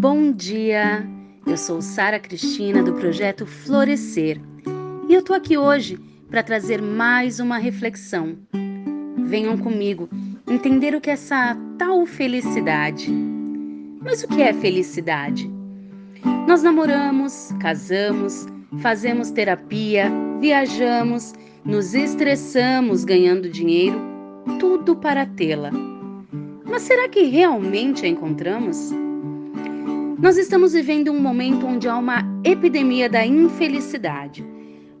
Bom dia! Eu sou Sara Cristina do projeto Florescer e eu tô aqui hoje para trazer mais uma reflexão. Venham comigo entender o que é essa tal felicidade. Mas o que é felicidade? Nós namoramos, casamos, fazemos terapia, viajamos, nos estressamos ganhando dinheiro, tudo para tê-la. Mas será que realmente a encontramos? Nós estamos vivendo um momento onde há uma epidemia da infelicidade.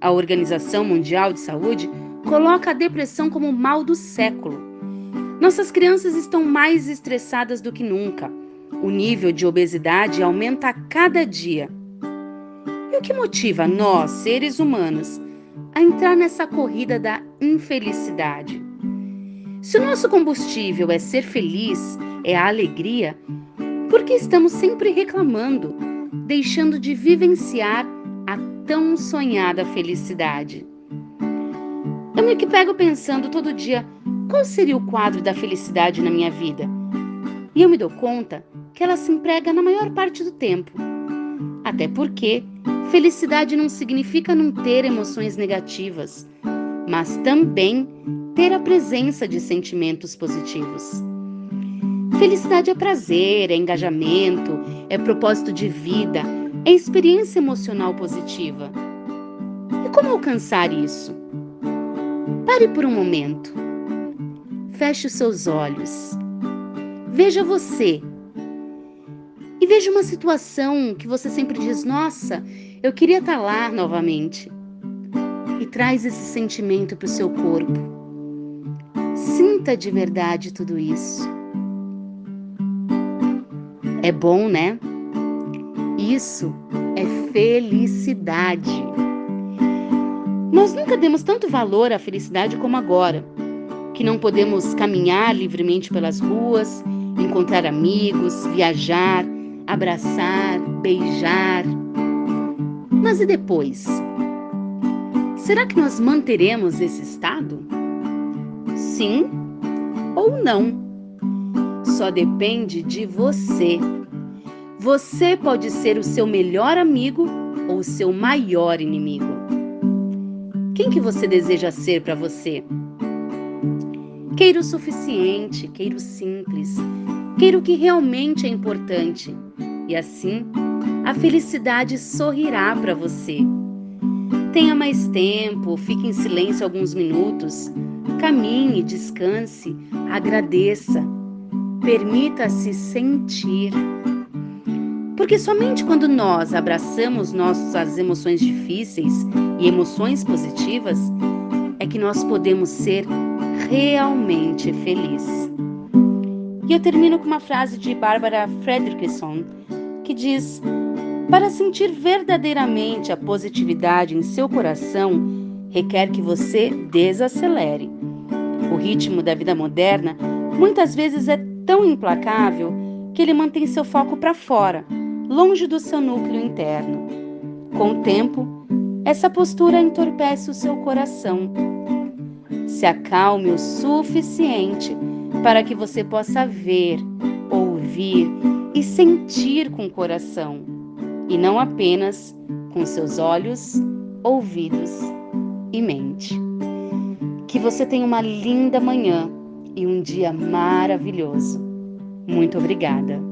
A Organização Mundial de Saúde coloca a depressão como o mal do século. Nossas crianças estão mais estressadas do que nunca. O nível de obesidade aumenta a cada dia. E o que motiva nós, seres humanos, a entrar nessa corrida da infelicidade? Se o nosso combustível é ser feliz, é a alegria, por que estamos sempre reclamando, deixando de vivenciar a tão sonhada felicidade? Eu me pego pensando todo dia qual seria o quadro da felicidade na minha vida. E eu me dou conta que ela se emprega na maior parte do tempo. Até porque felicidade não significa não ter emoções negativas, mas também ter a presença de sentimentos positivos. Felicidade é prazer, é engajamento, é propósito de vida, é experiência emocional positiva. E como alcançar isso? Pare por um momento. Feche os seus olhos. Veja você. E veja uma situação que você sempre diz: Nossa, eu queria estar lá novamente. E traz esse sentimento para o seu corpo. Sinta de verdade tudo isso. É bom, né? Isso é felicidade. Nós nunca demos tanto valor à felicidade como agora, que não podemos caminhar livremente pelas ruas, encontrar amigos, viajar, abraçar, beijar. Mas e depois? Será que nós manteremos esse estado? sim ou não. Só depende de você. Você pode ser o seu melhor amigo ou o seu maior inimigo. Quem que você deseja ser para você? Queira o suficiente, queira o simples, queira o que realmente é importante. E assim, a felicidade sorrirá para você. Tenha mais tempo, fique em silêncio alguns minutos, Caminhe, descanse, agradeça, permita-se sentir. Porque somente quando nós abraçamos nossas emoções difíceis e emoções positivas é que nós podemos ser realmente felizes. E eu termino com uma frase de Barbara Fredrickson que diz: Para sentir verdadeiramente a positividade em seu coração, requer que você desacelere o ritmo da vida moderna muitas vezes é tão implacável que ele mantém seu foco para fora, longe do seu núcleo interno. Com o tempo, essa postura entorpece o seu coração. Se acalme o suficiente para que você possa ver, ouvir e sentir com o coração, e não apenas com seus olhos, ouvidos e mente. Que você tenha uma linda manhã e um dia maravilhoso. Muito obrigada.